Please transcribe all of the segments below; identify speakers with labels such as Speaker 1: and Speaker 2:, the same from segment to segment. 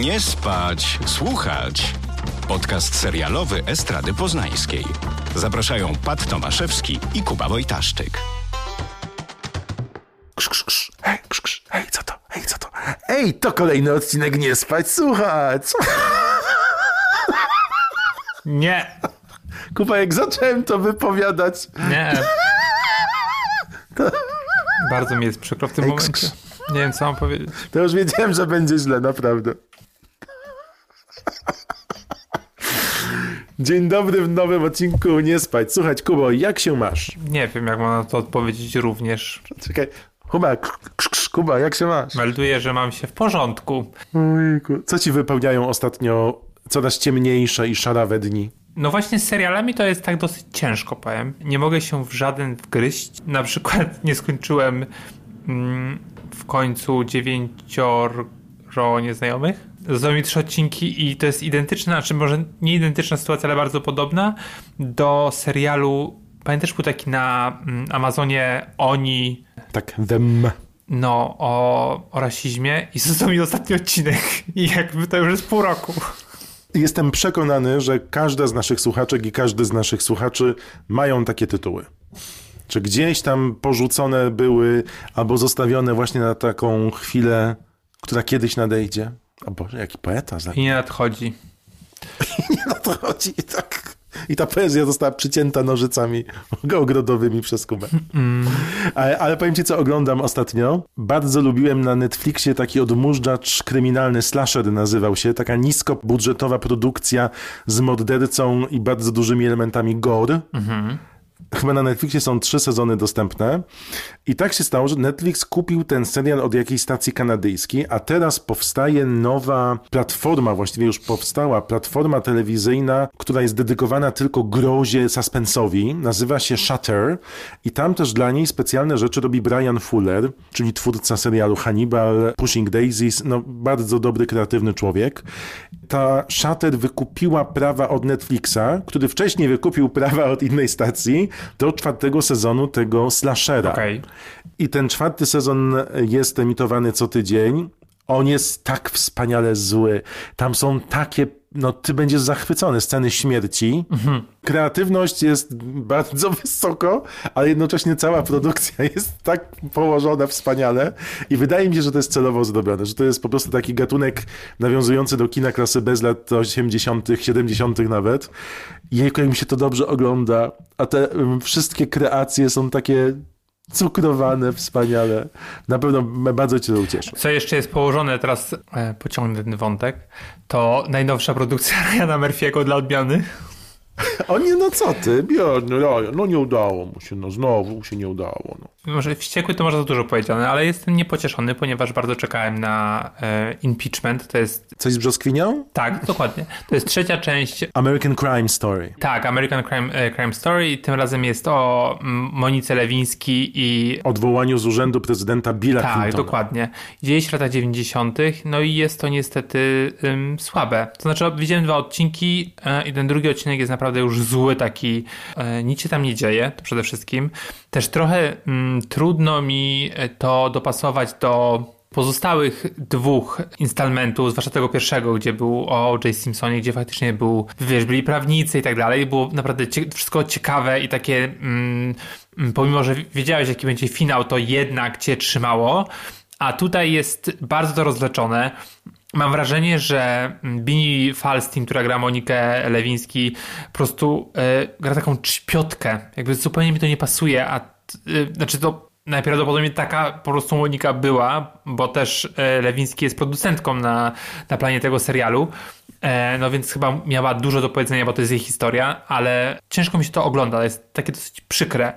Speaker 1: Nie spać, słuchać. Podcast serialowy Estrady Poznańskiej. Zapraszają Pat Tomaszewski i Kuba Wojtaszczyk.
Speaker 2: Krz, krz, krz. Hej, krz, krz. Hej, co to? Hej, co to? Ej, to kolejny odcinek Nie spać, słuchać.
Speaker 3: Nie,
Speaker 2: Kuba, jak zacząłem to wypowiadać,
Speaker 3: nie. Bardzo mi jest przykro w tym
Speaker 2: Ej,
Speaker 3: momencie.
Speaker 2: krz,
Speaker 3: Nie wiem, co mam powiedzieć.
Speaker 2: to już wiedziałem, że będzie źle, naprawdę. Dzień dobry w nowym odcinku Nie spać. Słuchać, Kubo, jak się masz?
Speaker 3: Nie wiem, jak mam na to odpowiedzieć również.
Speaker 2: Czekaj. Kuba, Kuba, jak się masz?
Speaker 3: Melduję, że mam się w porządku.
Speaker 2: Ojku. Co ci wypełniają ostatnio coraz ciemniejsze i szarawe dni?
Speaker 3: No właśnie z serialami to jest tak dosyć ciężko, powiem. Nie mogę się w żaden wgryźć. Na przykład nie skończyłem mm, w końcu dziewięcioro nieznajomych. Zostały mi trzy odcinki i to jest identyczna, znaczy może nie identyczna sytuacja, ale bardzo podobna do serialu, pamiętasz, był taki na mm, Amazonie Oni,
Speaker 2: Tak, them.
Speaker 3: no, o, o rasizmie i został mi ostatni odcinek i jakby to już jest pół roku.
Speaker 2: Jestem przekonany, że każda z naszych słuchaczek i każdy z naszych słuchaczy mają takie tytuły. Czy gdzieś tam porzucone były albo zostawione właśnie na taką chwilę, która kiedyś nadejdzie? O Boże, jaki poeta za
Speaker 3: I nie nadchodzi.
Speaker 2: nie na to chodzi. I, tak. I ta poezja została przycięta nożycami ogrodowymi przez Kubę. Ale, ale powiem ci, co oglądam ostatnio. Bardzo lubiłem na Netflixie taki odmurzacz kryminalny, slasher nazywał się. Taka niskobudżetowa produkcja z mordercą i bardzo dużymi elementami gore. Chyba na Netflixie są trzy sezony dostępne. I tak się stało, że Netflix kupił ten serial od jakiejś stacji kanadyjskiej, a teraz powstaje nowa platforma, właściwie już powstała platforma telewizyjna, która jest dedykowana tylko grozie, suspensowi. Nazywa się Shutter i tam też dla niej specjalne rzeczy robi Brian Fuller, czyli twórca serialu Hannibal, Pushing Daisies, no bardzo dobry, kreatywny człowiek. Ta Shutter wykupiła prawa od Netflixa, który wcześniej wykupił prawa od innej stacji do czwartego sezonu tego slashera.
Speaker 3: Okej.
Speaker 2: I ten czwarty sezon jest emitowany co tydzień. On jest tak wspaniale zły. Tam są takie, no ty będziesz zachwycony, sceny śmierci. Kreatywność jest bardzo wysoko, ale jednocześnie cała produkcja jest tak położona wspaniale i wydaje mi się, że to jest celowo zrobione, że to jest po prostu taki gatunek nawiązujący do kina klasy B z lat 80., 70. nawet. Jejku, jak mi się to dobrze ogląda, a te wszystkie kreacje są takie cukrowane, wspaniale. Na pewno bardzo cię to ucieszy.
Speaker 3: Co jeszcze jest położone, teraz e, pociągnę ten wątek, to najnowsza produkcja Ryana Murphy'ego dla odmiany.
Speaker 2: O nie, no co ty, biedny Ryan, no nie udało mu się, no znowu się nie udało. No.
Speaker 3: Może wściekły to może za dużo powiedziane, ale jestem niepocieszony, ponieważ bardzo czekałem na e, impeachment. To jest,
Speaker 2: Coś z brzoskwinią?
Speaker 3: tak, dokładnie. To jest trzecia część
Speaker 2: American Crime Story.
Speaker 3: Tak, American Crime, e, Crime Story i tym razem jest o Monice Lewiński i...
Speaker 2: Odwołaniu z urzędu prezydenta Billa
Speaker 3: Tak,
Speaker 2: Clintona.
Speaker 3: dokładnie. Dzieje się w latach 90., no i jest to niestety ym, słabe. To znaczy, widziałem dwa odcinki e, i ten drugi odcinek jest naprawdę już zły, taki e, nic się tam nie dzieje, to przede wszystkim. Też trochę mm, trudno mi e, to dopasować do pozostałych dwóch instalmentów, zwłaszcza tego pierwszego, gdzie był o O.J. Simpsonie, gdzie faktycznie był, wiesz, byli prawnicy i tak dalej, było naprawdę cie- wszystko ciekawe i takie, mm, mm, pomimo, że wiedziałeś, jaki będzie finał, to jednak cię trzymało, a tutaj jest bardzo to rozleczone. Mam wrażenie, że Bini Falstein, która gra Monikę Lewiński, po prostu e, gra taką czpiotkę. Jakby zupełnie mi to nie pasuje, a e, znaczy to najprawdopodobniej taka po prostu Monika była, bo też e, Lewiński jest producentką na, na planie tego serialu. E, no więc chyba miała dużo do powiedzenia, bo to jest jej historia, ale ciężko mi się to ogląda, jest takie dosyć przykre.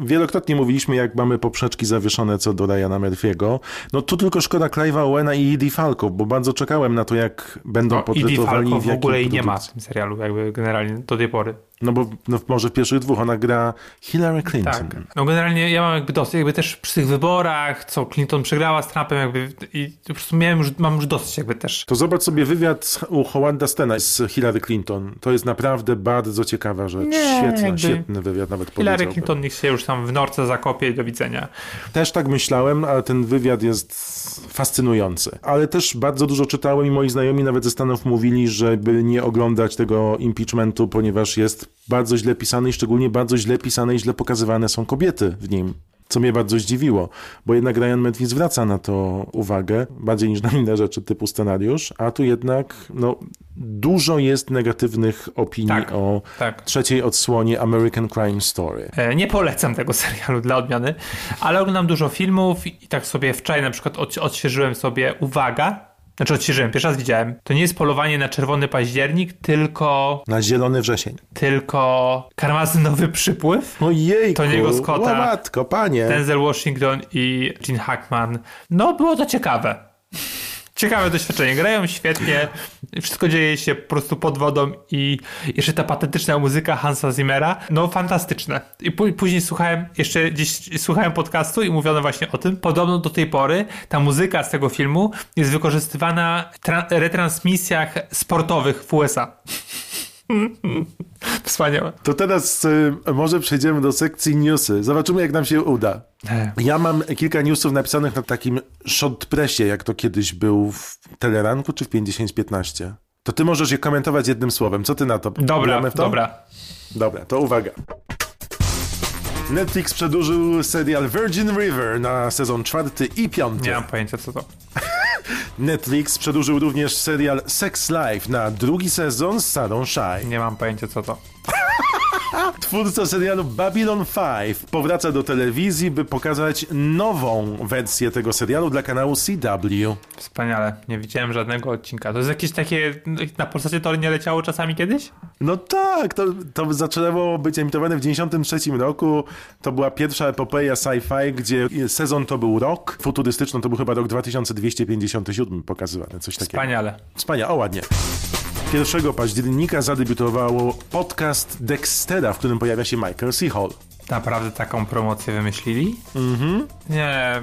Speaker 2: Wielokrotnie mówiliśmy, jak mamy poprzeczki zawieszone co do Ryana Murphy'ego. No tu tylko szkoda Clive'a Owena i Edie Falco, bo bardzo czekałem na to, jak będą
Speaker 3: No, Edie
Speaker 2: portretowani
Speaker 3: Falco
Speaker 2: w
Speaker 3: w ogóle jej nie ma w tym serialu, jakby generalnie do tej pory.
Speaker 2: No bo no, może w pierwszych dwóch ona gra Hillary Clinton.
Speaker 3: Tak. No generalnie ja mam jakby dosyć, jakby też przy tych wyborach, co Clinton przegrała z Trumpem, jakby i po prostu miałem już, mam już dosyć jakby też.
Speaker 2: To zobacz sobie wywiad u ładna scena z Hillary Clinton. To jest naprawdę bardzo ciekawa rzecz.
Speaker 3: Nie,
Speaker 2: Świetna, świetny wywiad nawet
Speaker 3: Hillary. Clinton niech się już tam w norce zakopie i do widzenia.
Speaker 2: Też tak myślałem, ale ten wywiad jest fascynujący. Ale też bardzo dużo czytałem i moi znajomi nawet ze Stanów mówili, żeby nie oglądać tego impeachmentu, ponieważ jest bardzo źle pisany i szczególnie bardzo źle pisane i źle pokazywane są kobiety w nim. Co mnie bardzo zdziwiło, bo jednak Ryan Medwin zwraca na to uwagę, bardziej niż na inne rzeczy typu scenariusz, a tu jednak no, dużo jest negatywnych opinii
Speaker 3: Tak,
Speaker 2: o
Speaker 3: tak.
Speaker 2: trzeciej odsłonie American Crime Story.
Speaker 3: E, Nie polecam tego serialu dla odmiany, ale oglądam dużo filmów i tak sobie wczoraj na przykład odś- odświeżyłem sobie, uwaga, znaczy odświeżyłem, pierwszy raz widziałem, to nie jest polowanie na czerwony październik, tylko,
Speaker 2: Na zielony wrzesień.
Speaker 3: tylko karmazynowy przypływ.
Speaker 2: Ojej,
Speaker 3: Tony'ego Scotta.
Speaker 2: matko, panie.
Speaker 3: Denzel Washington i Gene Hackman. No, było to ciekawe. Ciekawe doświadczenie. Grają świetnie, wszystko dzieje się po prostu pod wodą i jeszcze ta patetyczna muzyka Hansa Zimmera, no fantastyczne. I pó- później słuchałem, jeszcze gdzieś słuchałem podcastu i mówiono właśnie o tym. Podobno do tej pory ta muzyka z tego filmu jest wykorzystywana w tra- retransmisjach sportowych w USA. Wspaniałe.
Speaker 2: To teraz y, może przejdziemy do sekcji newsy. Zobaczymy, jak nam się uda. Ja mam kilka newsów napisanych na takim shortpressie, jak to kiedyś był w Teleranku czy w 5015. To ty możesz je komentować jednym słowem. Co ty na to?
Speaker 3: Dobra,
Speaker 2: to?
Speaker 3: dobra.
Speaker 2: Dobra, to uwaga. Netflix przedłużył serial Virgin River na sezon czwarty i piąty.
Speaker 3: Nie mam pojęcia co to.
Speaker 2: Netflix przedłużył również serial Sex Life na drugi sezon z Sarą Shy.
Speaker 3: Nie mam pojęcia co to.
Speaker 2: Twórca serialu Babylon 5 powraca do telewizji, by pokazać nową wersję tego serialu dla kanału CW.
Speaker 3: Wspaniale. Nie widziałem żadnego odcinka. To jest jakieś takie. Na Polsacie to nie leciało czasami kiedyś?
Speaker 2: No tak, to, to zaczęło być emitowane w 93 roku. To była pierwsza epopeja sci-fi, gdzie sezon to był rok, futurystyczny to był chyba rok 2257 pokazywany, coś takiego.
Speaker 3: Wspaniale.
Speaker 2: Wspaniale, o ładnie. 1 października zadebiutowało podcast Dextera, w którym pojawia się Michael C. Hall.
Speaker 3: Naprawdę taką promocję wymyślili? Mhm. Nie,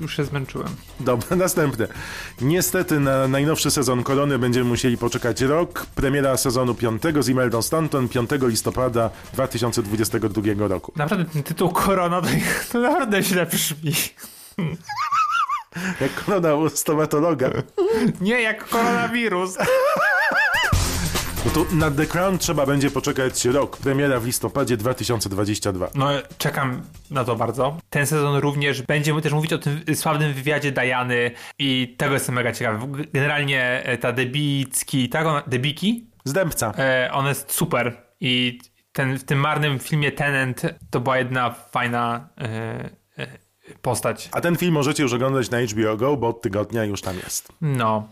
Speaker 3: już się zmęczyłem.
Speaker 2: Dobra, następne. Niestety na najnowszy sezon Korony będziemy musieli poczekać rok. Premiera sezonu 5 z Imeldą Stanton 5 listopada 2022 roku.
Speaker 3: Naprawdę ten tytuł Korona to, naprawdę źle brzmi.
Speaker 2: Jak korona u stomatologa.
Speaker 3: Nie jak koronawirus.
Speaker 2: No to na The Crown trzeba będzie poczekać rok. Premiera w listopadzie 2022.
Speaker 3: No, czekam na to bardzo. Ten sezon również będziemy też mówić o tym sławnym wywiadzie Dajany i tego jestem mega ciekawy. Generalnie e, ta Debicki, tak? Ona, Debiki?
Speaker 2: Zdębca.
Speaker 3: E, on jest super i ten, w tym marnym filmie Tenant to była jedna fajna e, e, postać.
Speaker 2: A ten film możecie już oglądać na HBO Go, bo od tygodnia już tam jest.
Speaker 3: No.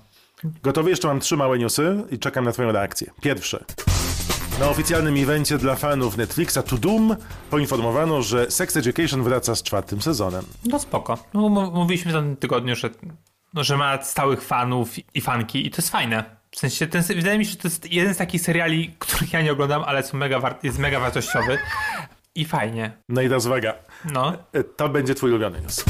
Speaker 2: Gotowy? Jeszcze mam trzy małe newsy i czekam na twoją reakcję. Pierwsze. Na oficjalnym evencie dla fanów Netflixa To Doom poinformowano, że Sex Education wraca z czwartym sezonem.
Speaker 3: No spoko. No, mówiliśmy w tym tygodniu, że, no, że ma stałych fanów i fanki i to jest fajne. W sensie, ten, wydaje mi się, że to jest jeden z takich seriali, których ja nie oglądam, ale są mega war- jest mega wartościowy i fajnie.
Speaker 2: No i teraz uwaga.
Speaker 3: No.
Speaker 2: E, To będzie twój ulubiony news.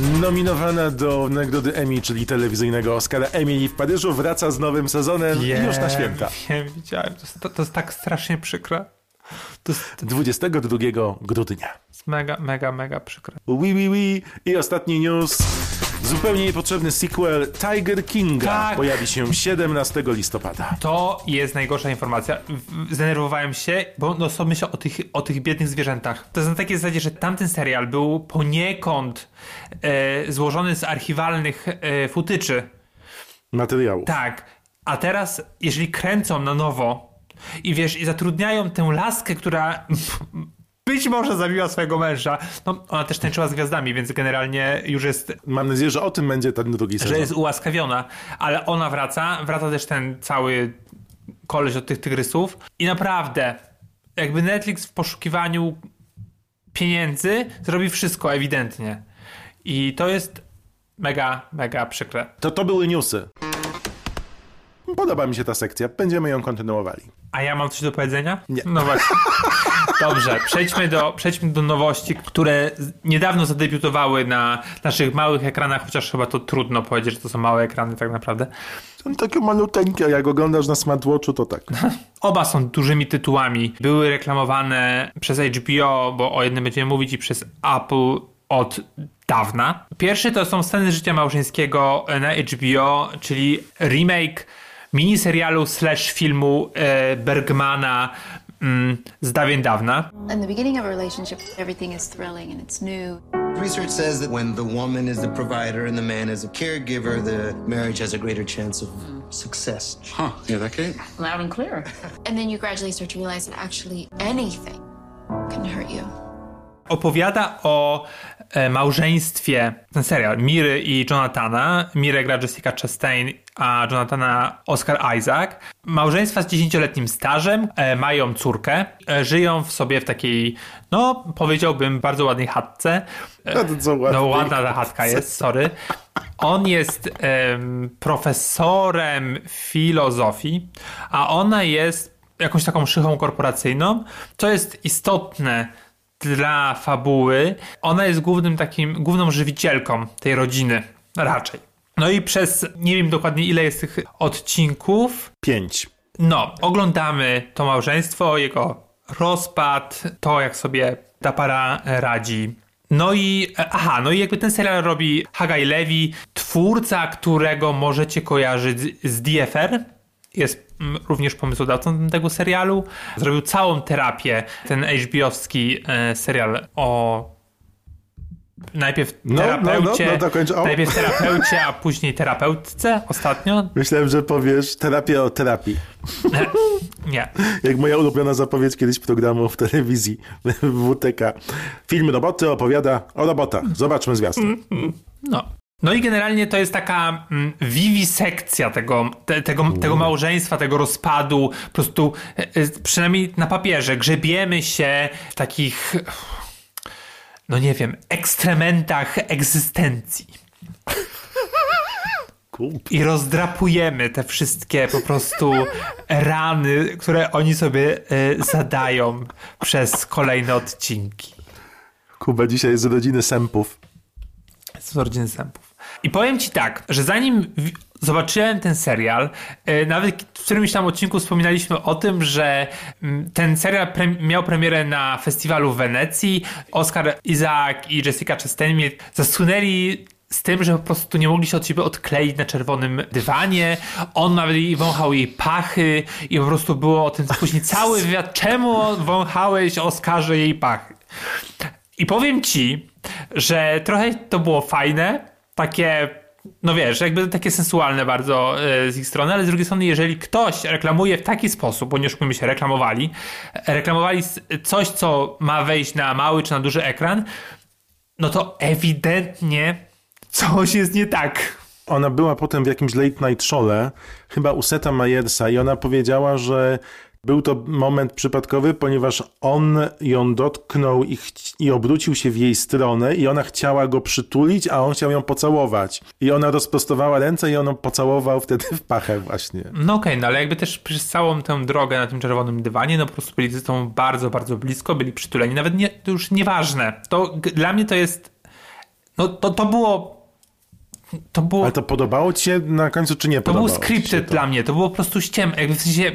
Speaker 2: Nominowana do nagrody Emmy, czyli telewizyjnego Oscara Emily w Paryżu, wraca z nowym sezonem i już na święta.
Speaker 3: Wiem, widziałem. To jest, to, jest tak strasznie przykre. To jest, to
Speaker 2: 22 grudnia.
Speaker 3: mega, mega, mega przykre.
Speaker 2: Wi, wi, wi. I ostatni news. Zupełnie niepotrzebny sequel Tiger Kinga
Speaker 3: Tak.
Speaker 2: pojawi się 17 listopada.
Speaker 3: To jest najgorsza informacja. Zdenerwowałem się, bo no sobie myślę o tych, o tych biednych zwierzętach. To jest na takiej zasadzie, że tamten serial był poniekąd e, złożony z archiwalnych e, futyczy.
Speaker 2: Materiału.
Speaker 3: Tak. A teraz, jeżeli kręcą na nowo i wiesz, i zatrudniają tę laskę, która być może zabiła swojego męża, no ona też tańczyła z gwiazdami, więc generalnie już jest
Speaker 2: Mam nadzieję, że o tym będzie ten drugi sezon.
Speaker 3: że jest ułaskawiona, ale ona wraca, wraca też ten cały koleś od tych tygrysów i naprawdę, jakby Netflix w poszukiwaniu pieniędzy zrobi wszystko ewidentnie. I to jest mega, mega przykre.
Speaker 2: To to były newsy. Podoba mi się ta sekcja, będziemy ją kontynuowali.
Speaker 3: A ja mam coś do powiedzenia?
Speaker 2: Nie.
Speaker 3: No właśnie. Dobrze, przejdźmy do, przejdźmy do nowości, które niedawno zadebiutowały na naszych małych ekranach, chociaż chyba to trudno powiedzieć, że to są małe ekrany tak naprawdę.
Speaker 2: Są takie maluteńkie, jak oglądasz na smartwatchu, to tak.
Speaker 3: Oba są dużymi tytułami. Były reklamowane przez HBO, bo o jednym będziemy mówić, i przez Apple od dawna. Pierwszy to są sceny życia małżeńskiego na HBO, czyli remake miniserialu slash filmu e, Bergmana mm, z dawien dawna.
Speaker 4: In the beginning of a relationship, everything is thrilling and it's new.
Speaker 5: Research says that when the woman is the provider and the man is a caregiver, the marriage has a greater chance of success.
Speaker 6: Huh, yeah, that Kate?
Speaker 7: Loud and clear.
Speaker 4: And then you gradually start to realize that actually anything can hurt you.
Speaker 3: Opowiada o e, małżeństwie, ten serial, Miry i Jonathana. Mirę gra Jessica Chastain, a Jonathana Oscar Isaac. Małżeństwa z 10-letnim stażem, e, mają córkę, e, żyją w sobie w takiej, no powiedziałbym, bardzo ładnej chatce. E,
Speaker 2: Bardzo ładnej
Speaker 3: No ładna ta chatka jest, sorry. On jest em, profesorem filozofii, a ona jest jakąś taką szychą korporacyjną. Co jest istotne dla fabuły, ona jest głównym takim, główną żywicielką tej rodziny, raczej. No i przez, nie wiem dokładnie ile jest tych odcinków,
Speaker 2: Pięć.
Speaker 3: no, oglądamy to małżeństwo, jego rozpad, to jak sobie ta para radzi. No i, aha, no i jakby ten serial robi Hagai Levi, twórca, którego możecie kojarzyć z- DFR. Jest mm, również pomysłodawcą tego serialu. Zrobił całą terapię, ten HBO-wski e, serial o najpierw
Speaker 2: No, no, no,
Speaker 3: terapeucie,
Speaker 2: no, dokończ. O.
Speaker 3: najpierw terapeucie, a później terapeutce ostatnio.
Speaker 2: Myślałem, że powiesz terapię o terapii.
Speaker 3: Nie.
Speaker 2: Jak moja ulubiona zapowiedź kiedyś programu w telewizji w WTK. Film Roboty opowiada o robotach. Zobaczmy zwiastun.
Speaker 3: No. No i generalnie to jest taka mm, wiwisekcja tego, te, tego, tego małżeństwa, tego rozpadu. Po prostu, e, e, przynajmniej na papierze, grzebiemy się takich, no nie wiem, ekstrementach egzystencji. I rozdrapujemy te wszystkie po prostu rany, które oni sobie e, zadają przez kolejne odcinki.
Speaker 2: Kuba dzisiaj jest z rodziny Sępów.
Speaker 3: z rodziny Sępów. I powiem ci tak, że zanim zobaczyłem ten serial, e, nawet w którymś tam odcinku wspominaliśmy o tym, że mm, ten serial pre miał premierę na festiwalu w Wenecji. Oscar Isaac i Jessica Chastain mnie zasłynęli z tym, że po prostu nie mogli się od siebie odkleić na czerwonym dywanie. On nawet jej wąchał jej pachy i po prostu było o tym później cały wywiad. Czemu wąchałeś Oskarze jej pachy? I powiem ci, że trochę to było fajne, takie, no wiesz, jakby takie sensualne bardzo e, z ich strony, ale z drugiej strony, jeżeli ktoś reklamuje w taki sposób, bo nie oszukujmy się, reklamowali, reklamowali coś, co ma wejść na mały czy na duży ekran, no to ewidentnie coś jest nie tak.
Speaker 2: Ona była potem w jakimś late night show'le, chyba u Seta Majersa i ona powiedziała, że był to moment przypadkowy, ponieważ on ją dotknął i, i obrócił się w jej stronę i ona chciała go przytulić, a on chciał ją pocałować. I ona rozprostowała ręce i on ją pocałował wtedy w pachę właśnie.
Speaker 3: No okej, no ale jakby też przez całą tę drogę na tym czerwonym dywanie, no po prostu byli ze sobą bardzo, bardzo blisko, byli przytuleni, nawet nie, to już nieważne. To dla mnie to jest, no to, to było, to było...
Speaker 2: Ale to podobało ci się na końcu, czy nie
Speaker 3: To był
Speaker 2: podobało ci się
Speaker 3: scripted
Speaker 2: to?
Speaker 3: dla mnie, to było po prostu ściem, jakby w sensie,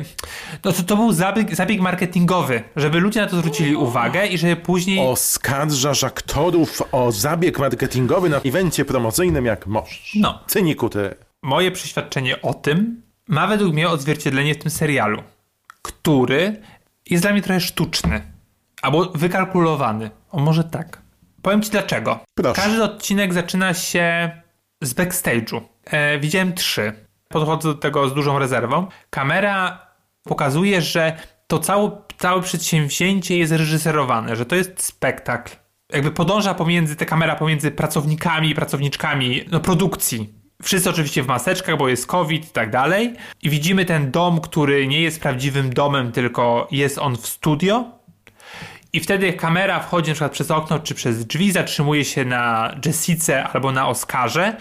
Speaker 3: no to, to był zabieg, zabieg marketingowy, żeby ludzie na to zwrócili uwagę i żeby później...
Speaker 2: Oskarżasz aktorów o zabieg marketingowy na evencie promocyjnym jak możesz.
Speaker 3: No.
Speaker 2: Cyniku ty.
Speaker 3: Moje przeświadczenie o tym ma według mnie odzwierciedlenie w tym serialu, który jest dla mnie trochę sztuczny, albo wykalkulowany, o może tak. Powiem ci dlaczego.
Speaker 2: Proszę.
Speaker 3: Każdy odcinek zaczyna się z backstage'u. E, widziałem trzy. Podchodzę do tego z dużą rezerwą. Kamera pokazuje, że to całe, całe przedsięwzięcie jest reżyserowane, że to jest spektakl. Jakby podąża pomiędzy, ta kamera pomiędzy pracownikami i pracowniczkami no, produkcji. Wszyscy oczywiście w maseczkach, bo jest COVID i tak dalej. I widzimy ten dom, który nie jest prawdziwym domem, tylko jest on w studio. I wtedy kamera wchodzi na przykład przez okno czy przez drzwi, zatrzymuje się na Jessice albo na Oskarze.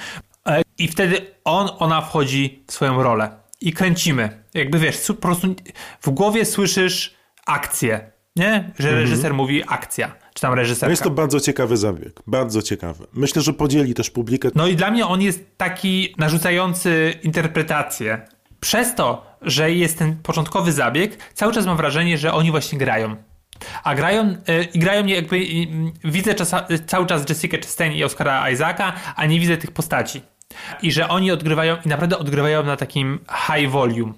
Speaker 3: e, I wtedy on, ona wchodzi w swoją rolę. i kręcimy. Jakby wiesz, po prostu w głowie słyszysz akcję, nie? Że reżyser mówi akcja, czy tam
Speaker 2: No
Speaker 3: reżyserka.
Speaker 2: jest to bardzo ciekawy zabieg, bardzo ciekawy. Myślę, że podzieli też publikę.
Speaker 3: No i dla mnie on jest taki narzucający interpretację. Przez to, że jest ten początkowy zabieg, cały czas mam wrażenie, że oni właśnie grają. A grają, y, grają mnie jakby, y, widzę czasa, y, cały czas Jessica Chastain i Oscara Isaaca, a nie widzę tych postaci. I że oni odgrywają, i naprawdę odgrywają na takim high volume.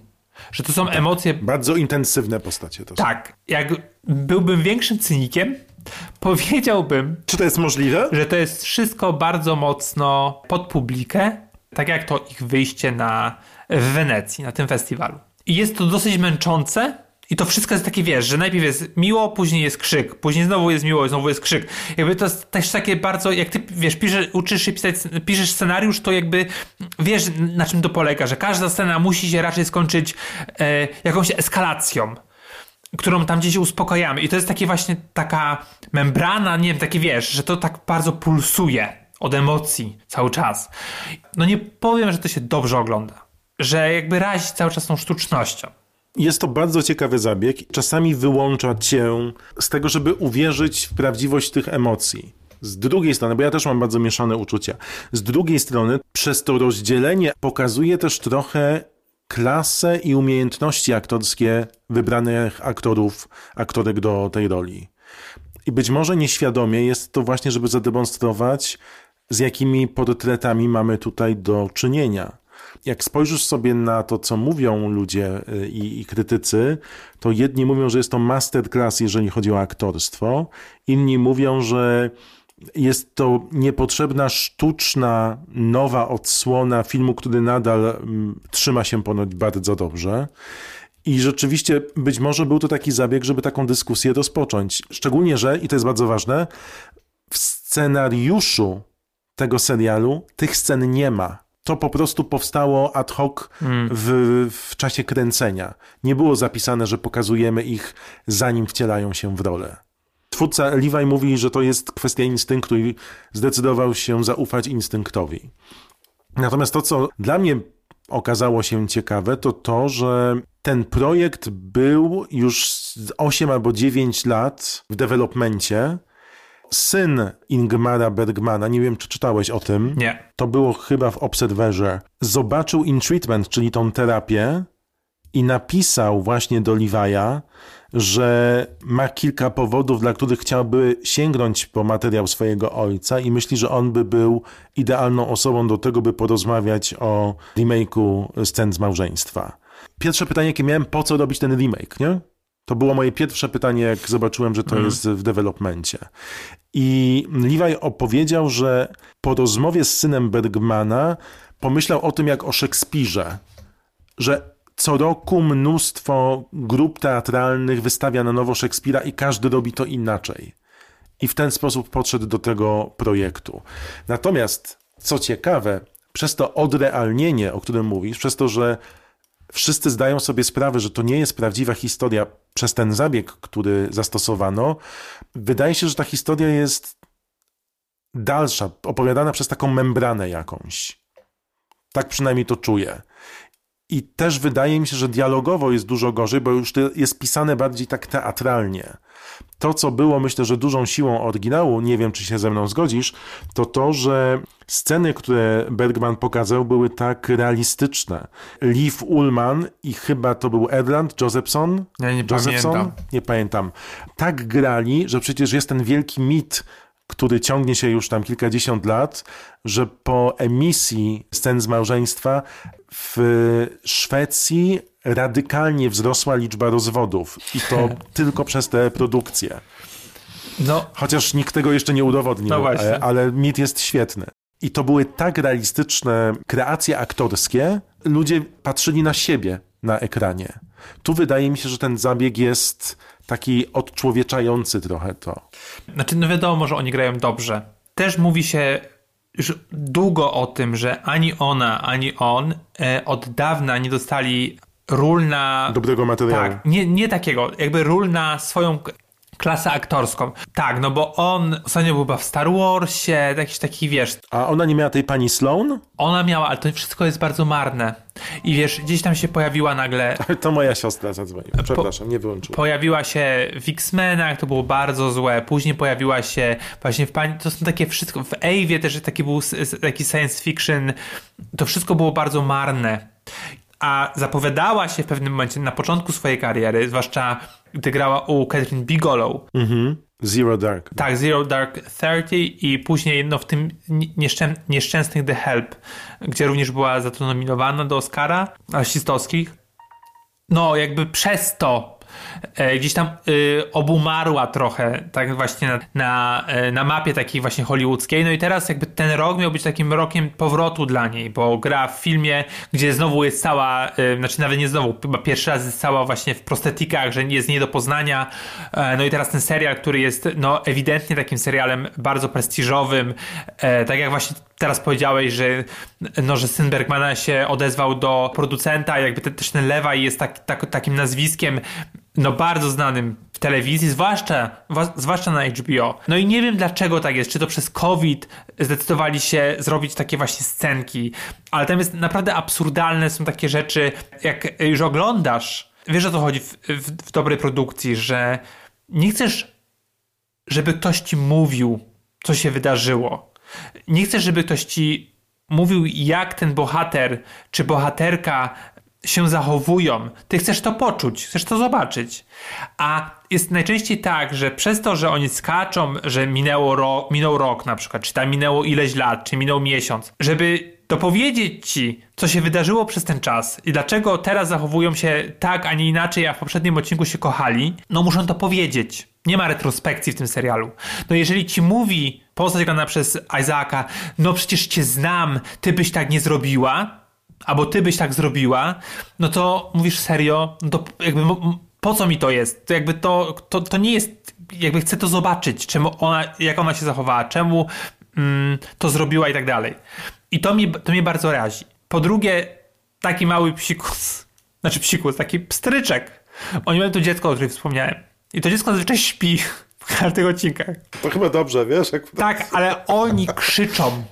Speaker 3: Że to są emocje
Speaker 2: Bardzo intensywne postacie to są.
Speaker 3: tak, jak byłbym większym cynikiem, powiedziałbym,
Speaker 2: Czy to jest możliwe?
Speaker 3: że to jest wszystko bardzo mocno pod publikę, tak jak to ich wyjście na, w Wenecji, na tym festiwalu. I jest to dosyć męczące i to wszystko jest takie, wiesz, że najpierw jest miło, później jest krzyk, później znowu jest miło, znowu jest krzyk. Jakby to jest też takie bardzo, jak ty, wiesz, piszesz, uczysz się pisać, piszesz scenariusz, to jakby wiesz, na czym to polega, że każda scena musi się raczej skończyć e, jakąś eskalacją którą tam gdzieś uspokajamy. I to jest takie właśnie taka membrana, nie wiem, takie wiesz, że to tak bardzo pulsuje od emocji cały czas. No nie powiem, że to się dobrze ogląda. Że jakby razi cały czas tą sztucznością.
Speaker 2: Jest to bardzo ciekawy zabieg. Czasami wyłącza cię z tego, żeby uwierzyć w prawdziwość tych emocji. Z drugiej strony, bo ja też mam bardzo mieszane uczucia, z drugiej strony przez to rozdzielenie pokazuje też trochę klasę i umiejętności aktorskie wybranych aktorów, aktorek do tej roli. I być może nieświadomie jest to właśnie, żeby zademonstrować, z jakimi portretami mamy tutaj do czynienia. Jak spojrzysz sobie na to, co mówią ludzie y, i, i krytycy, to jedni mówią, że jest to masterclass, jeżeli chodzi o aktorstwo, inni mówią, że jest to niepotrzebna, sztuczna, nowa odsłona filmu, który nadal mm, trzyma się ponoć bardzo dobrze. I rzeczywiście być może był to taki zabieg, żeby taką dyskusję rozpocząć. Szczególnie, że, i to jest bardzo ważne, w scenariuszu tego serialu tych scen nie ma. To po prostu powstało ad hoc w, w czasie kręcenia. Nie było zapisane, że pokazujemy ich zanim wcielają się w rolę. Twórca Levi mówi, że to jest kwestia instynktu i zdecydował się zaufać instynktowi. Natomiast to, co dla mnie okazało się ciekawe, to to, że ten projekt był już z 8 albo 9 lat w developmencie. Syn Ingmara Bergmana, nie wiem czy czytałeś o tym,
Speaker 3: Nie.
Speaker 2: to było chyba w Observerze, zobaczył In Treatment, czyli tą terapię i napisał właśnie do Levi'a, że ma kilka powodów, dla których chciałby sięgnąć po materiał swojego ojca i myśli, że on by był idealną osobą do tego, by porozmawiać o remake'u scen z małżeństwa. Pierwsze pytanie, jakie miałem, po co robić ten remake, nie? To było moje pierwsze pytanie, jak zobaczyłem, że to jest w developmencie. I Levi opowiedział, że po rozmowie z synem Bergmana pomyślał o tym jak o Szekspirze, że co roku mnóstwo grup teatralnych wystawia na nowo Szekspira i każdy robi to inaczej. I w ten sposób podszedł do tego projektu. Natomiast, co ciekawe, przez to odrealnienie, o którym mówisz, przez to, że wszyscy zdają sobie sprawę, że to nie jest prawdziwa historia przez ten zabieg, który zastosowano, wydaje się, że ta historia jest dalsza, opowiadana przez taką membranę jakąś. Tak przynajmniej to czuję. I też wydaje mi się, że dialogowo jest dużo gorzej, bo już jest pisane bardziej tak teatralnie. To, co było, myślę, że dużą siłą oryginału, nie wiem, czy się ze mną zgodzisz, to to, że sceny, które Bergman pokazał, były tak realistyczne. Liv Ullman i chyba to był Erland Josephson?
Speaker 3: Ja nie
Speaker 2: Josephson?
Speaker 3: pamiętam.
Speaker 2: Nie pamiętam. Tak grali, że przecież jest ten wielki mit, który ciągnie się już tam kilkadziesiąt lat, że po emisji scen z małżeństwa w Szwecji radykalnie wzrosła liczba rozwodów i to tylko przez te produkcje.
Speaker 3: No,
Speaker 2: Chociaż nikt tego jeszcze nie udowodnił,
Speaker 3: No właśnie.
Speaker 2: e, ale mit jest świetny. I to były tak realistyczne kreacje aktorskie, ludzie patrzyli na siebie na ekranie. Tu wydaje mi się, że ten zabieg jest taki odczłowieczający trochę to.
Speaker 3: Znaczy, no wiadomo, że oni grają dobrze. Też mówi się już długo o tym, że ani ona, ani on e, od dawna nie dostali ról na.
Speaker 2: Dobrego materiału.
Speaker 3: Tak, nie, nie takiego, jakby ról na swoją klasę aktorską. Tak, no bo on ostatnio był chyba w Star Warsie, jakiś taki, wiesz,
Speaker 2: A ona nie miała tej pani Sloan?
Speaker 3: ona miała, ale to wszystko jest bardzo marne. I wiesz, gdzieś tam się pojawiła nagle
Speaker 2: To moja siostra zadzwoniła. Przepraszam, nie wyłączyła.
Speaker 3: Pojawiła się w X-Menach, to było bardzo złe. Później pojawiła się właśnie w pani. To są takie wszystko. W Ewie też taki był taki science fiction. To wszystko było bardzo marne. A zapowiadała się w pewnym momencie na początku swojej kariery, zwłaszcza gdy grała u Catherine Bigelow.
Speaker 2: Zero Dark.
Speaker 3: Tak, Zero Dark Thirty i później no, w tym ni- nieszczę, nieszczęsnych The Help, gdzie również była za to nominowana do Oscara rasistowskich. No, jakby przez to gdzieś tam y, obumarła trochę, tak właśnie na, na, e, na mapie takiej właśnie hollywoodzkiej. No i teraz jakby ten rok miał być takim rokiem powrotu dla niej, bo gra w filmie, gdzie znowu jest cała, y, znaczy nawet nie znowu, chyba pierwszy raz jest cała właśnie w prostetikach, że jest nie do poznania. E, no i teraz ten serial, który jest no ewidentnie takim serialem bardzo prestiżowym, e, tak jak właśnie teraz powiedziałeś, że, no, że syn Bergmana się odezwał do producenta, jakby te, też ten Lewaj jest tak, tak, takim nazwiskiem, no bardzo znanym w telewizji, zwłaszcza, zwłaszcza na HBO. No i nie wiem dlaczego tak jest, czy to przez COVID zdecydowali się zrobić takie właśnie scenki, ale tam jest naprawdę absurdalne, są takie rzeczy, jak już oglądasz, wiesz o co chodzi w, w, w dobrej produkcji, że nie chcesz żeby ktoś ci mówił, co się wydarzyło. Nie chcesz, żeby ktoś ci mówił, jak ten bohater czy bohaterka się zachowują. Ty chcesz to poczuć, chcesz to zobaczyć. A jest najczęściej tak, że przez to, że oni skaczą, że minęło ro- minął rok na przykład, czy tam minęło ileś lat, czy minął miesiąc, żeby dopowiedzieć ci, co się wydarzyło przez ten czas i dlaczego teraz zachowują się tak, a nie inaczej, a w poprzednim odcinku się kochali, no muszą to powiedzieć. Nie ma retrospekcji w tym serialu. No jeżeli ci mówi postać grana przez Isaaca, no przecież cię znam, ty byś tak nie zrobiła, albo ty byś tak zrobiła, no to mówisz serio, no to jakby po co mi to jest? To jakby to, to, to nie jest, jakby chcę to zobaczyć, czemu ona, jak ona się zachowała, czemu mm, to zrobiła i tak dalej. I to mnie, to mnie bardzo razi. Po drugie, taki mały psikus, znaczy psikus, taki pstryczek. Oni mają to dziecko, o którym wspomniałem. I to dziecko zazwyczaj śpi w każdych odcinkach.
Speaker 2: To chyba dobrze, wiesz? Jak...
Speaker 3: Tak, ale oni krzyczą.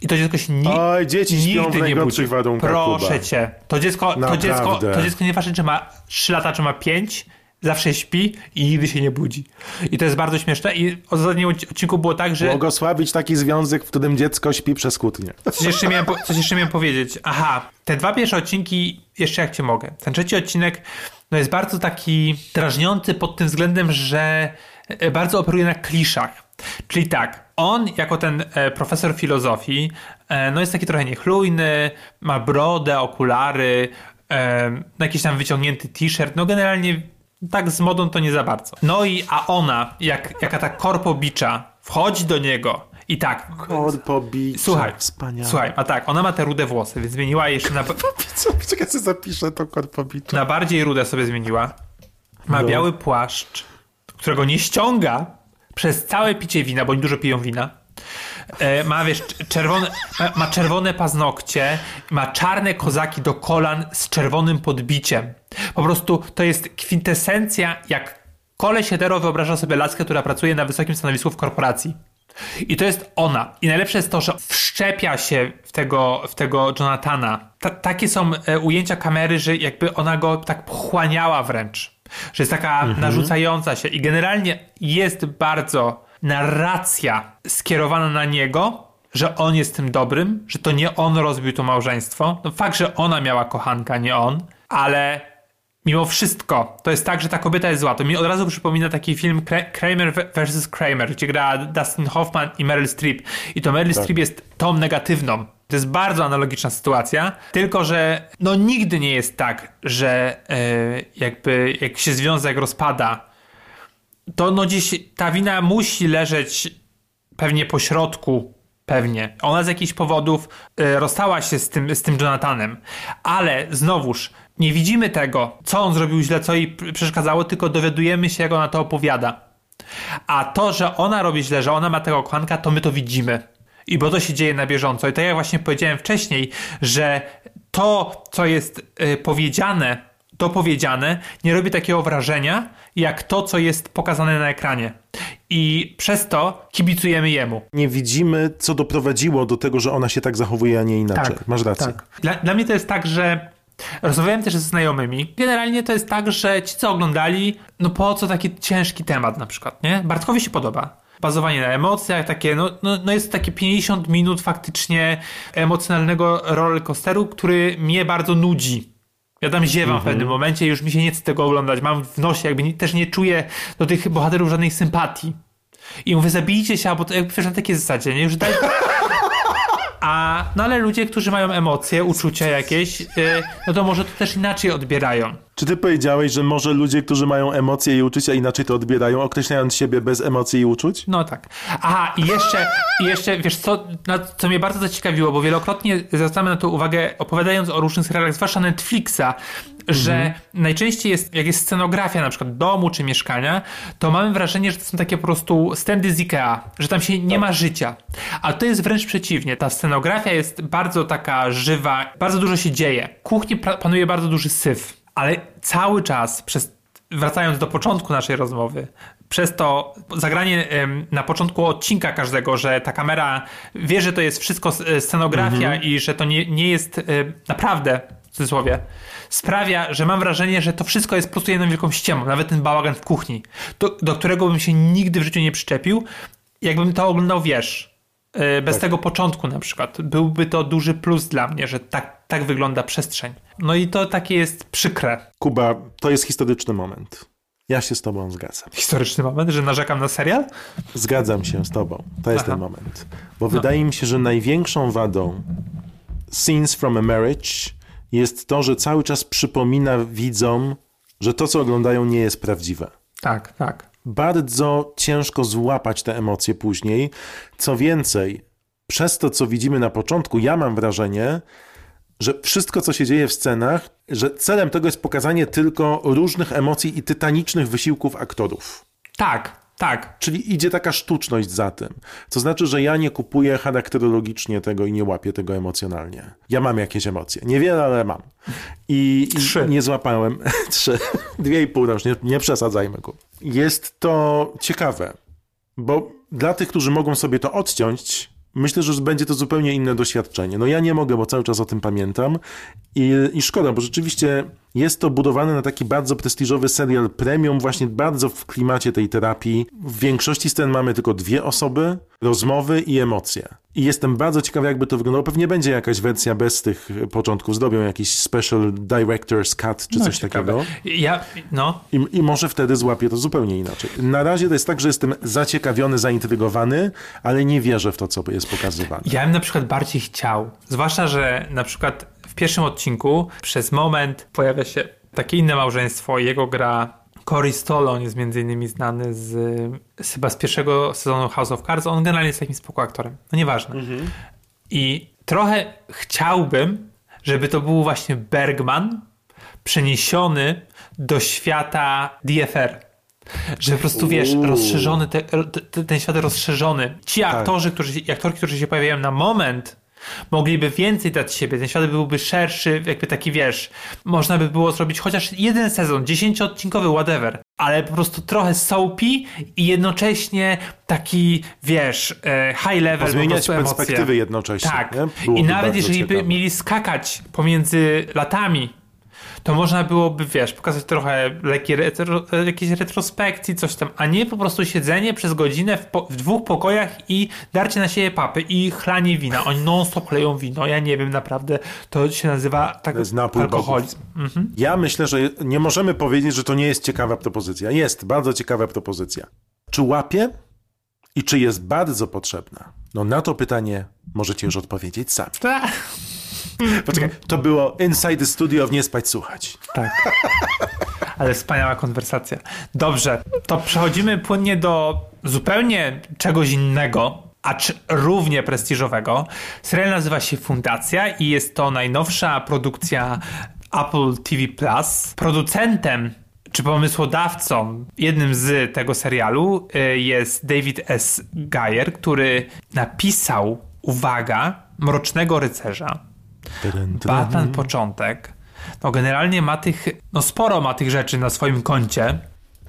Speaker 3: I to dziecko się ni-
Speaker 2: Oj, dzieci
Speaker 3: nigdy nie budzi. Proszę
Speaker 2: Kuba.
Speaker 3: cię. To dziecko, to dziecko, to dziecko nieważne, czy ma 3 lata, czy ma 5, zawsze śpi i nigdy się nie budzi. I to jest bardzo śmieszne. I w ostatnim odci- odcinku było tak, że
Speaker 2: Błogosławić taki związek, w którym dziecko śpi przez kłótnię.
Speaker 3: Coś jeszcze, miałem, po- coś jeszcze miałem powiedzieć. Aha, te dwa pierwsze odcinki, jeszcze jak cię mogę. Ten trzeci odcinek no jest bardzo taki drażniący pod tym względem, że e, bardzo operuje na kliszach. Czyli tak, on jako ten e, profesor filozofii, e, no jest taki trochę niechlujny, ma brodę, okulary, no jakiś tam wyciągnięty t-shirt, no generalnie tak z modą to nie za bardzo. No i a ona, jak, jaka ta korpobicza, wchodzi do niego i tak,
Speaker 2: Korpo bicia.
Speaker 3: Słuchaj,
Speaker 2: Wspaniale.
Speaker 3: słuchaj, a tak, ona ma te rude włosy, więc zmieniła je jeszcze na?
Speaker 2: Czekaj, co zapiszę to korpo bicia.
Speaker 3: na bardziej rude sobie zmieniła. Ma
Speaker 2: No.
Speaker 3: biały płaszcz, którego nie ściąga przez całe picie wina, bo oni dużo piją wina. E, ma, wiesz, cz- czerwone, ma, ma czerwone paznokcie, ma czarne kozaki do kolan z czerwonym podbiciem. Po prostu to jest kwintesencja, jak koleś hetero wyobraża sobie laskę, która pracuje na wysokim stanowisku w korporacji. I to jest ona. I najlepsze jest to, że wszczepia się w tego, w tego Jonathana. Ta, takie są e, ujęcia kamery, że jakby ona go tak pochłaniała wręcz. Że jest taka narzucająca się. I generalnie jest bardzo narracja skierowana na niego, że on jest tym dobrym, że to nie on rozbił to małżeństwo. No fakt, że ona miała kochanka, nie on, ale mimo wszystko, to jest tak, że ta kobieta jest zła. To mi od razu przypomina taki film Kra- Kramer vs. Kramer, gdzie gra Dustin Hoffman i Meryl Streep. I to Meryl Streep jest tą negatywną. To jest bardzo analogiczna sytuacja, tylko że no nigdy nie jest tak, że e, jakby jak się związek rozpada, to no gdzieś ta wina musi leżeć pewnie po środku, pewnie. Ona z jakichś powodów e, rozstała się z tym, z tym Jonathanem, ale znowuż nie widzimy tego, co on zrobił źle, co jej przeszkadzało, tylko dowiadujemy się, jak ona to opowiada. A to, że ona robi źle, że ona ma tego kochanka, to my to widzimy. I bo to się dzieje na bieżąco. I tak jak właśnie powiedziałem wcześniej, że to, co jest y, powiedziane dopowiedziane, nie robi takiego wrażenia, jak to, co jest pokazane na ekranie. I przez to kibicujemy jemu.
Speaker 2: Nie widzimy, co doprowadziło do tego, że ona się tak zachowuje, a nie inaczej. Masz rację.
Speaker 3: Tak. Dla, dla mnie to jest tak, że rozmawiałem też ze znajomymi. Generalnie to jest tak, że ci, co oglądali, no po co taki ciężki temat na przykład, nie? Bartkowi się podoba. Bazowanie na emocjach, takie, no, no, no jest takie 50 minut faktycznie emocjonalnego rollercoasteru, który mnie bardzo nudzi. Ja tam ziewam w pewnym momencie, już mi się nie chce tego oglądać. Mam w nosie, jakby nie, też nie czuję do tych bohaterów żadnej sympatii. I mówię, zabijcie się, albo to wiesz, na takiej zasadzie, nie? Już daj... A, no ale ludzie, którzy mają emocje, uczucia jakieś, y, no to może to też inaczej odbierają.
Speaker 2: Czy ty powiedziałeś, że może ludzie, którzy mają emocje i uczucia inaczej to odbierają, określając siebie bez emocji i uczuć?
Speaker 3: No tak. Aha, i jeszcze, i jeszcze wiesz co, co mnie bardzo zaciekawiło, bo wielokrotnie zwracamy na to uwagę, opowiadając o różnych serialach, zwłaszcza Netflixa, że najczęściej jest, jak jest scenografia na przykład domu czy mieszkania, to mamy wrażenie, że to są takie po prostu standy z Ikea, że tam się nie ma życia. A to jest wręcz przeciwnie. Ta scenografia jest bardzo taka żywa, bardzo dużo się dzieje. W kuchni panuje bardzo duży syf, ale cały czas przez wracając do początku naszej rozmowy, przez to zagranie na początku odcinka każdego, że ta kamera wie, że to jest wszystko scenografia i że to nie, nie jest naprawdę, w cudzysłowie, sprawia, że mam wrażenie, że to wszystko jest po prostu jedną wielką ściemą, nawet ten bałagan w kuchni, do, do którego bym się nigdy w życiu nie przyczepił, jakbym to oglądał, wiesz, e, bez tego początku na przykład. Byłby to duży plus dla mnie, że tak, tak wygląda przestrzeń. No i to takie jest przykre.
Speaker 2: Kuba, to jest historyczny moment. Ja się z tobą zgadzam.
Speaker 3: Historyczny moment, że narzekam na serial?
Speaker 2: Zgadzam się z tobą. To jest
Speaker 3: Aha.
Speaker 2: ten moment. Bo wydaje mi się, że największą wadą Scenes from a Marriage jest to, że cały czas przypomina widzom, że to, co oglądają, nie jest prawdziwe.
Speaker 3: Tak, tak.
Speaker 2: Bardzo ciężko złapać te emocje później. Co więcej, przez to, co widzimy na początku, ja mam wrażenie, że wszystko, co się dzieje w scenach, że celem tego jest pokazanie tylko różnych emocji i tytanicznych wysiłków aktorów.
Speaker 3: Tak, tak.
Speaker 2: Czyli idzie taka sztuczność za tym. To znaczy, że ja nie kupuję charakterologicznie tego i nie łapię tego emocjonalnie. Ja mam jakieś emocje. Niewiele, ale mam. I,
Speaker 3: Trzy.
Speaker 2: i nie złapałem. Trzy. Dwie i pół, no już nie, nie przesadzajmy go. Jest to ciekawe, bo dla tych, którzy mogą sobie to odciąć, myślę, że będzie to zupełnie inne doświadczenie. No ja nie mogę, bo cały czas o tym pamiętam i, i szkoda, bo rzeczywiście jest to budowane na taki bardzo prestiżowy serial premium, właśnie bardzo w klimacie tej terapii. W większości scen mamy tylko dwie osoby, rozmowy i emocje. I jestem bardzo ciekawy, jakby to wyglądało. Pewnie będzie jakaś wersja bez tych początków, zrobią jakiś special director's cut czy
Speaker 3: No,
Speaker 2: coś
Speaker 3: ciekawe.
Speaker 2: takiego.
Speaker 3: Ja, no,
Speaker 2: I, I może wtedy złapię to zupełnie inaczej. Na razie to jest tak, że jestem zaciekawiony, zaintrygowany, ale nie wierzę w to, co jest pokazywane.
Speaker 3: ja bym na przykład bardziej chciał. Zwłaszcza, że na przykład w pierwszym odcinku przez moment pojawia się takie inne małżeństwo. Jego gra Cory Stolon jest między innymi znany z, z chyba z pierwszego sezonu House of Cards. On generalnie jest takim spoko aktorem. No nieważne. I trochę chciałbym, żeby to był właśnie Bergman przeniesiony do świata DFR. Że po prostu, wiesz, rozszerzony, te, te, ten świat rozszerzony. Ci aktorzy, którzy, aktorki, którzy się pojawiają na moment, mogliby więcej dać siebie. Ten świat byłby szerszy, jakby taki, wiesz, można by było zrobić chociaż jeden sezon, dziesięcioodcinkowy, whatever, ale po prostu trochę soapy i jednocześnie taki, wiesz, e, high level
Speaker 2: Zmieniać
Speaker 3: emocje.
Speaker 2: perspektywy jednocześnie.
Speaker 3: Tak. I nawet jeżeli by mieli skakać pomiędzy latami, to można byłoby, wiesz, pokazać trochę lekkie retro, jakieś retrospekcji, coś tam, a nie po prostu siedzenie przez godzinę w, po, w dwóch pokojach i darcie na siebie papy i chlanie wina. Oni non-stop kleją wino. Ja nie wiem, naprawdę, to się nazywa tak alkoholizm.
Speaker 2: Ja myślę, że nie możemy powiedzieć, że to nie jest ciekawa propozycja. Jest bardzo ciekawa propozycja. Czy łapie i czy jest bardzo potrzebna? No na to pytanie możecie już odpowiedzieć sami.
Speaker 3: Tak.
Speaker 2: Poczekaj, to było Inside the Studio w Nie Spać Słuchać.
Speaker 3: Tak. Ale wspaniała konwersacja. Dobrze, to przechodzimy płynnie do zupełnie czegoś innego, acz równie prestiżowego. Serial nazywa się Fundacja i jest to najnowsza produkcja Apple TV Plus. Producentem czy pomysłodawcą jednym z tego serialu y, jest David S. Geyer, który napisał, uwaga, Mrocznego Rycerza. Batman Początek, no generalnie ma tych, no sporo ma tych rzeczy na swoim koncie.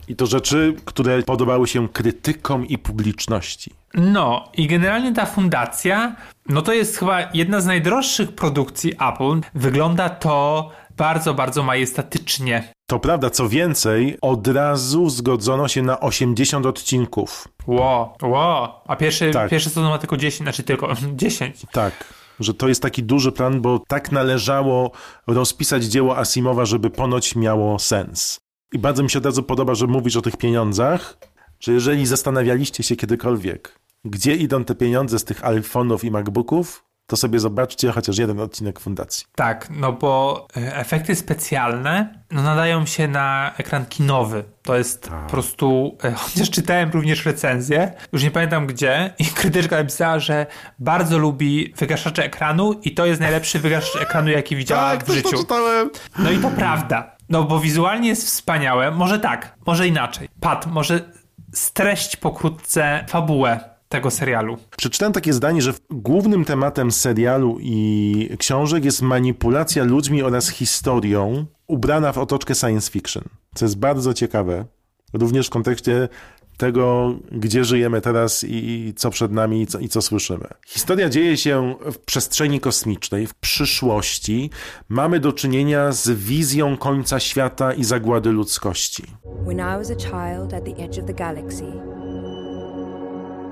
Speaker 2: I to rzeczy, które podobały się krytykom i publiczności.
Speaker 3: No i generalnie ta fundacja, no to jest chyba jedna z najdroższych produkcji Apple. Wygląda to bardzo, bardzo majestatycznie.
Speaker 2: To prawda, co więcej, od razu zgodzono się na 80 odcinków.
Speaker 3: Ło, ło. A pierwszy,
Speaker 2: Tak.
Speaker 3: pierwszy sezon ma tylko 10, znaczy tylko 10.
Speaker 2: Tak, że to jest taki duży plan, bo tak należało rozpisać dzieło Asimowa, żeby ponoć miało sens. I bardzo mi się razu podoba, że mówisz o tych pieniądzach, że jeżeli zastanawialiście się kiedykolwiek, gdzie idą te pieniądze z tych iPhone'ów i MacBooków, to sobie zobaczcie chociaż jeden odcinek fundacji.
Speaker 3: Tak, no bo e, efekty specjalne no nadają się na ekran kinowy. To jest po prostu, e, chociaż czytałem również recenzję, już nie pamiętam gdzie, i krytyczka napisała, że bardzo lubi wygaszacze ekranu i to jest najlepszy wygaszacz ekranu, jaki widziała w życiu.
Speaker 2: czytałem.
Speaker 3: No i to prawda. No bo wizualnie jest wspaniałe. Może tak, może inaczej. Pat, może streść pokrótce fabułę tego serialu.
Speaker 2: Przeczytałem takie zdanie, że głównym tematem serialu i książek jest manipulacja ludźmi oraz historią ubrana w otoczkę science fiction. Co jest bardzo ciekawe, również w kontekście tego, gdzie żyjemy teraz i co przed nami i co, i co słyszymy. Historia dzieje się w przestrzeni kosmicznej, w przyszłości. Mamy do czynienia z wizją końca świata i zagłady ludzkości.
Speaker 6: When I was a child at the edge of the galaxy,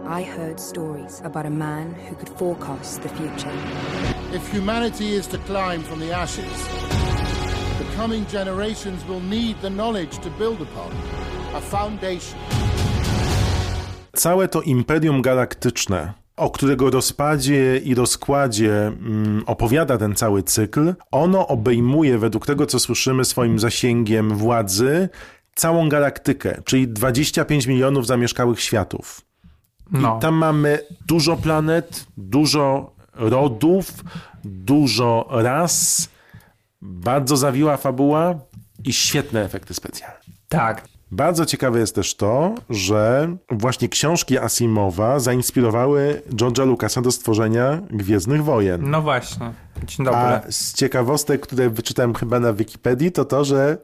Speaker 6: I heard stories about a man who could forecast the future.
Speaker 7: If humanity is to climb from the ashes, the coming generations will need the knowledge to build upon a foundation.
Speaker 2: Całe to imperium galaktyczne, o którego rozpadzie i rozkładzie mm, opowiada ten cały cykl, ono obejmuje, według tego co słyszymy, swoim zasięgiem władzy całą galaktykę, czyli 25 milionów zamieszkałych światów.
Speaker 3: No.
Speaker 2: I tam mamy dużo planet, dużo rodów, dużo ras, bardzo zawiła fabuła i świetne efekty specjalne.
Speaker 3: Tak.
Speaker 2: Bardzo ciekawe jest też to, że właśnie książki Asimowa zainspirowały George'a Lucasa do stworzenia Gwiezdnych Wojen.
Speaker 3: No właśnie. Dzień dobry.
Speaker 2: A z ciekawostek, które wyczytałem chyba na Wikipedii, to to, że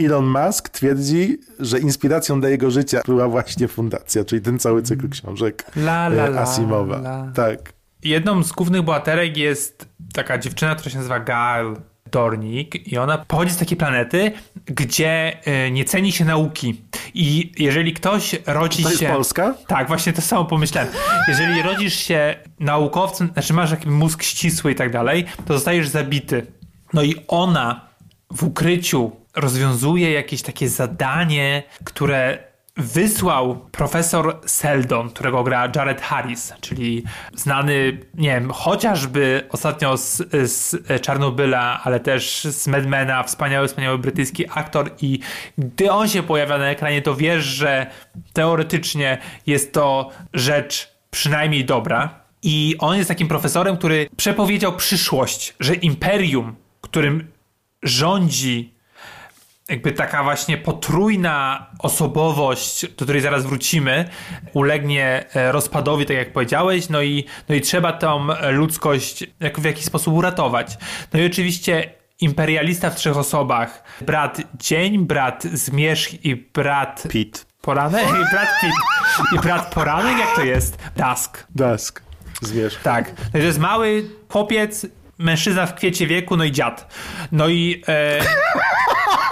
Speaker 2: Elon Musk twierdzi, że inspiracją dla jego życia była właśnie fundacja, czyli ten cały cykl książek
Speaker 3: La, la,
Speaker 2: e,
Speaker 3: la,
Speaker 2: Asimowa.
Speaker 3: la.
Speaker 2: Tak.
Speaker 3: Jedną z głównych bohaterek jest taka dziewczyna, która się nazywa Gail Dornik i ona pochodzi z takiej planety, gdzie y, nie ceni się nauki. I jeżeli ktoś rodzi
Speaker 2: To jest
Speaker 3: się...
Speaker 2: Polska?
Speaker 3: Tak, właśnie to samo pomyślałem. Jeżeli rodzisz się naukowcem, znaczy masz jakiś mózg ścisły i tak dalej, to zostajesz zabity. No i ona w ukryciu rozwiązuje jakieś takie zadanie, które wysłał profesor Seldon, którego gra Jared Harris, czyli znany, nie wiem, chociażby ostatnio z, z Czarnobyla, ale też z Madmana, wspaniały, wspaniały brytyjski aktor i gdy on się pojawia na ekranie, to wiesz, że teoretycznie jest to rzecz przynajmniej dobra. I on jest takim profesorem, który przepowiedział przyszłość, że imperium, którym rządzi jakby taka właśnie potrójna osobowość, do której zaraz wrócimy, ulegnie e, rozpadowi, tak jak powiedziałeś, no i, no i trzeba tą ludzkość w jakiś sposób uratować. No i oczywiście imperialista w trzech osobach, brat Dzień, brat Zmierzch i brat
Speaker 2: Pit.
Speaker 3: Poranek, i brat Pit, i brat Poranek, jak to jest? Dusk.
Speaker 2: Dask. Zmierz.
Speaker 3: Tak. No i to jest mały chłopiec, mężczyzna w kwiecie wieku, no i dziad. No i... E,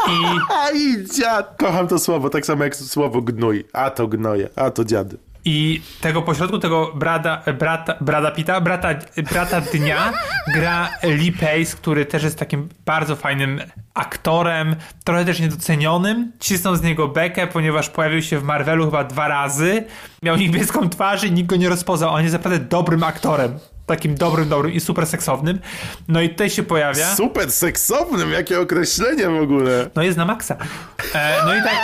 Speaker 3: I
Speaker 2: i dziad. Kocham to słowo, tak samo jak słowo gnój. A to gnoje, a to dziady.
Speaker 3: I tego pośrodku, tego brada, brata, brada Pita, brata, brata dnia gra Lee Pace, który też jest takim bardzo fajnym aktorem, trochę też niedocenionym. Cisną z niego bekę, ponieważ pojawił się w Marvelu chyba dwa razy. Miał niebieską twarz i nikt go nie rozpoznał. On jest naprawdę dobrym aktorem. Takim dobrym, dobrym i super seksownym. No i tutaj się pojawia.
Speaker 2: Super seksownym, jakie określenie w ogóle.
Speaker 3: No jest na maksa. E, no i tak,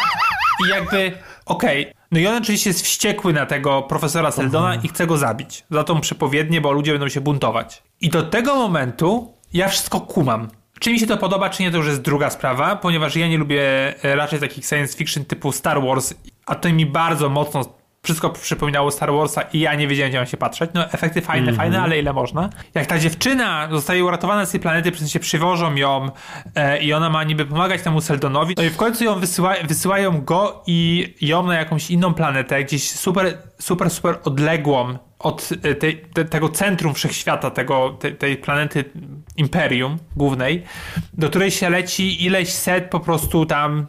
Speaker 3: i jakby, okej. No i on oczywiście jest wściekły na tego profesora Seldona i chce go zabić. Za tą przepowiednię, bo ludzie będą się buntować. I do tego momentu ja wszystko kumam. Czy mi się to podoba, czy nie, to już jest druga sprawa, ponieważ ja nie lubię e, raczej takich science fiction typu Star Wars, a to mi bardzo mocno wszystko przypominało Star Warsa i ja nie wiedziałem, gdzie mam się patrzeć. No, efekty fajne, fajne, ale ile można. Jak ta dziewczyna zostaje uratowana z tej planety, przez się przywożą ją e, i ona ma niby pomagać temu Seldonowi, no i w końcu ją wysyła, wysyłają go i ją na jakąś inną planetę, gdzieś super, super, super odległą od e, tej, te, tego centrum wszechświata, tego, te, tej planety Imperium głównej, do której się leci ileś set po prostu tam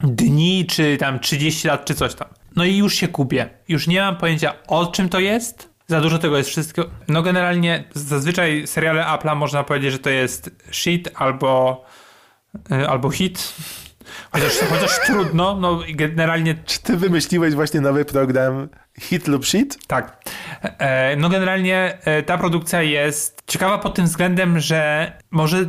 Speaker 3: dni, czy tam 30 lat, czy coś tam. No i już się kupię. Już nie mam pojęcia o czym to jest. Za dużo tego jest wszystko. No generalnie zazwyczaj seriale Apple'a można powiedzieć, że to jest shit albo, y, albo hit. Chociaż, chociaż trudno, no generalnie
Speaker 2: Czy ty wymyśliłeś właśnie nowy program Hit lub Shit?
Speaker 3: Tak. E, No generalnie e, ta produkcja jest ciekawa pod tym względem, że może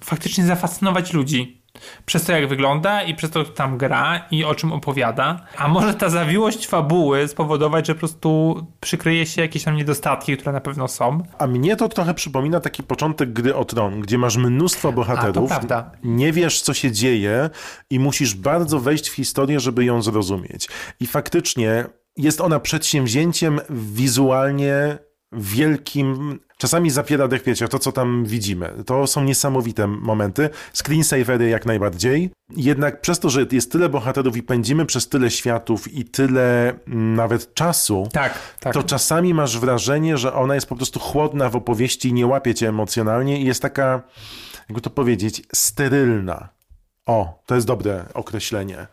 Speaker 3: faktycznie zafascynować ludzi. Przez to, jak wygląda i przez to, kto tam gra i o czym opowiada. A może ta zawiłość fabuły spowodować, że po prostu przykryje się jakieś tam niedostatki, które na pewno są.
Speaker 2: A mnie to trochę przypomina taki początek gry o tron, gdzie masz mnóstwo bohaterów,
Speaker 3: prawda.
Speaker 2: nie wiesz co się dzieje i musisz bardzo wejść w historię, żeby ją zrozumieć. I faktycznie jest ona przedsięwzięciem wizualnie wielkim, czasami zapiera dech, wiecie, to co tam widzimy. To są niesamowite momenty. Screensavery jak najbardziej. Jednak przez to, że jest tyle bohaterów i pędzimy przez tyle światów i tyle mm, nawet czasu,
Speaker 3: Tak, tak.
Speaker 2: to czasami masz wrażenie, że ona jest po prostu chłodna w opowieści i nie łapie cię emocjonalnie i jest taka, jakby to powiedzieć, sterylna. O, to jest dobre określenie.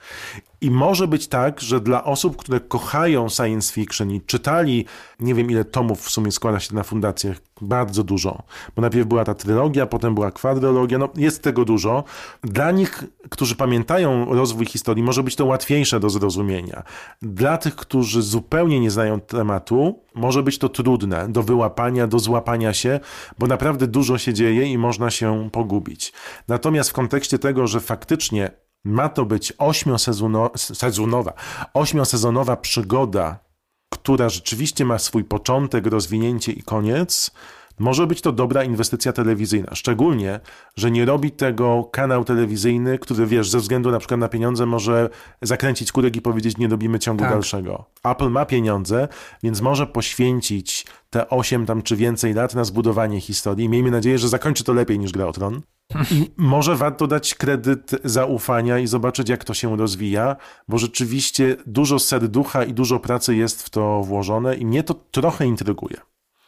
Speaker 2: I może być tak, że dla osób, które kochają science fiction i czytali, nie wiem ile tomów w sumie składa się na fundacjach, bardzo dużo, bo najpierw była ta trylogia, potem była kwadrologia, no jest tego dużo. Dla nich, którzy pamiętają rozwój historii, może być to łatwiejsze do zrozumienia. Dla tych, którzy zupełnie nie znają tematu, może być to trudne do wyłapania, do złapania się, bo naprawdę dużo się dzieje i można się pogubić. Natomiast w kontekście tego, że faktycznie ma to być ośmiosezonowa, ośmiosezonowa przygoda, która rzeczywiście ma swój początek, rozwinięcie i koniec, może być to dobra inwestycja telewizyjna. Szczególnie, że nie robi tego kanał telewizyjny, który wiesz, ze względu na przykład na pieniądze może zakręcić kurek i powiedzieć, nie robimy ciągu
Speaker 3: Tak.
Speaker 2: dalszego. Apple ma pieniądze, więc może poświęcić te 8 tam czy więcej lat na zbudowanie historii. Miejmy nadzieję, że zakończy to lepiej niż Gra o Tron. I może warto dać kredyt zaufania i zobaczyć, jak to się rozwija, bo rzeczywiście dużo serducha i dużo pracy jest w to włożone i mnie to trochę intryguje.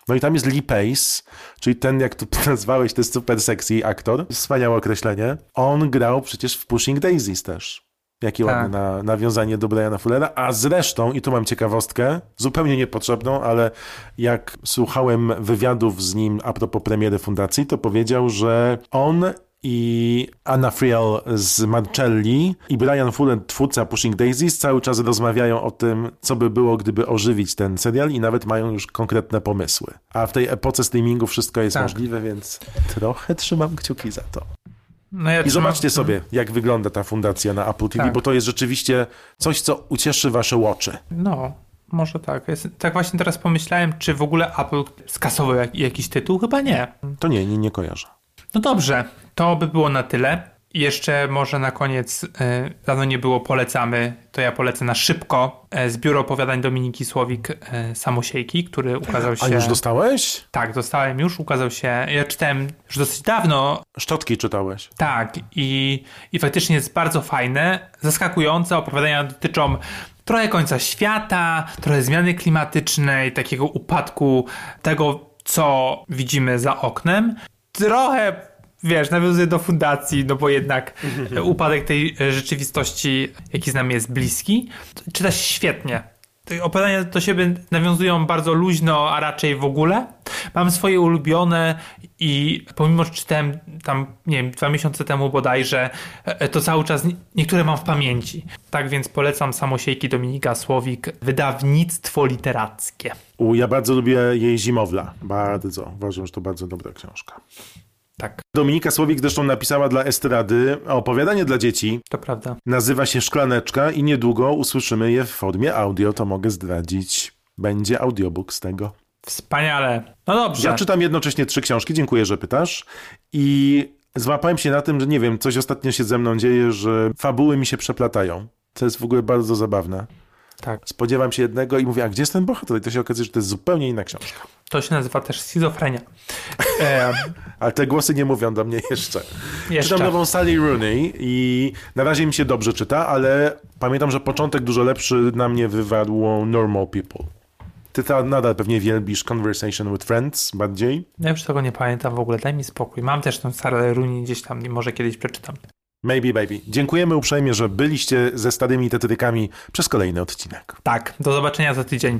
Speaker 2: No i tam jest Lee Pace, czyli ten, jak tu nazwałeś, to jest super sexy aktor. Wspaniałe określenie. On grał przecież w Pushing Daisies też. Jakie
Speaker 3: Tak.
Speaker 2: ładne na, nawiązanie do Briana Fullera. A zresztą, i tu mam ciekawostkę, zupełnie niepotrzebną, ale jak słuchałem wywiadów z nim a propos premiery fundacji, to powiedział, że on i Anna Friel z Marcelli i Brian Fuller, twórca Pushing Daisies, cały czas rozmawiają o tym, co by było, gdyby ożywić ten serial i nawet mają już konkretne pomysły. A w tej epoce streamingu wszystko jest
Speaker 3: Tak.
Speaker 2: możliwe, więc trochę trzymam kciuki za to.
Speaker 3: No ja
Speaker 2: I
Speaker 3: trzymam-
Speaker 2: zobaczcie sobie, jak wygląda ta fundacja na Apple TV,
Speaker 3: Tak.
Speaker 2: bo to jest rzeczywiście coś, co ucieszy wasze oczy.
Speaker 3: No, może tak. Jest, tak właśnie teraz pomyślałem, czy w ogóle Apple skasował jak, jakiś tytuł? Chyba nie.
Speaker 2: To nie, nie, nie kojarzę.
Speaker 3: No dobrze, to by było na tyle. Jeszcze może na koniec, dawno nie było, polecamy, to ja polecę na szybko e, zbiór opowiadań Dominiki Słowik e, Samosiejki, który ukazał się...
Speaker 2: A już dostałeś?
Speaker 3: Tak, dostałem już, ukazał się, ja czytałem już dosyć dawno,
Speaker 2: Szczotki czytałeś.
Speaker 3: tak, i, i faktycznie jest bardzo fajne, zaskakujące. Opowiadania dotyczą trochę końca świata, trochę zmiany klimatycznej, takiego upadku tego, co widzimy za oknem. Trochę, wiesz, nawiązuje do fundacji, no bo jednak upadek tej rzeczywistości, jaki z nami jest bliski. Czyta się świetnie. Opowiadania do siebie nawiązują bardzo luźno, a raczej w ogóle. Mam swoje ulubione i pomimo, że czytałem tam, nie wiem, dwa miesiące temu bodajże, e, to cały czas nie- niektóre mam w pamięci. Tak więc polecam Samosiejki Dominika Słowik, wydawnictwo literackie.
Speaker 2: U, ja bardzo lubię jej Zimowla. Bardzo. Uważam, że to bardzo dobra książka.
Speaker 3: Tak,
Speaker 2: Dominika Słowik zresztą napisała dla Estrady opowiadanie dla dzieci.
Speaker 3: to prawda.
Speaker 2: Nazywa się Szklaneczka i niedługo usłyszymy je w formie audio, to mogę zdradzić. Będzie audiobook z tego.
Speaker 3: Wspaniale. No dobrze.
Speaker 2: Ja czytam jednocześnie trzy książki, dziękuję, że pytasz. I złapałem się na tym, że nie wiem, coś ostatnio się ze mną dzieje, że fabuły mi się przeplatają. To jest w ogóle bardzo zabawne.
Speaker 3: Tak.
Speaker 2: Spodziewam się jednego i mówię, a gdzie jest ten bohater? I to się okazuje, że to jest zupełnie inna książka.
Speaker 3: To się nazywa też schizofrenia. E,
Speaker 2: Ale te głosy nie mówią do mnie jeszcze.
Speaker 3: Jeszcze.
Speaker 2: Czytam nową Sally Rooney i na razie mi się dobrze czyta, ale pamiętam, że początek dużo lepszy na mnie wywarło Normal People. Ty ta nadal pewnie wielbisz Conversation with Friends bardziej.
Speaker 3: ja już tego nie pamiętam w ogóle, daj mi spokój. Mam też tą Sarah Rooney gdzieś tam, może kiedyś przeczytam.
Speaker 2: Maybe Baby. Dziękujemy uprzejmie, że byliście ze starymi tetrykami przez kolejny odcinek.
Speaker 3: Tak, do zobaczenia za tydzień.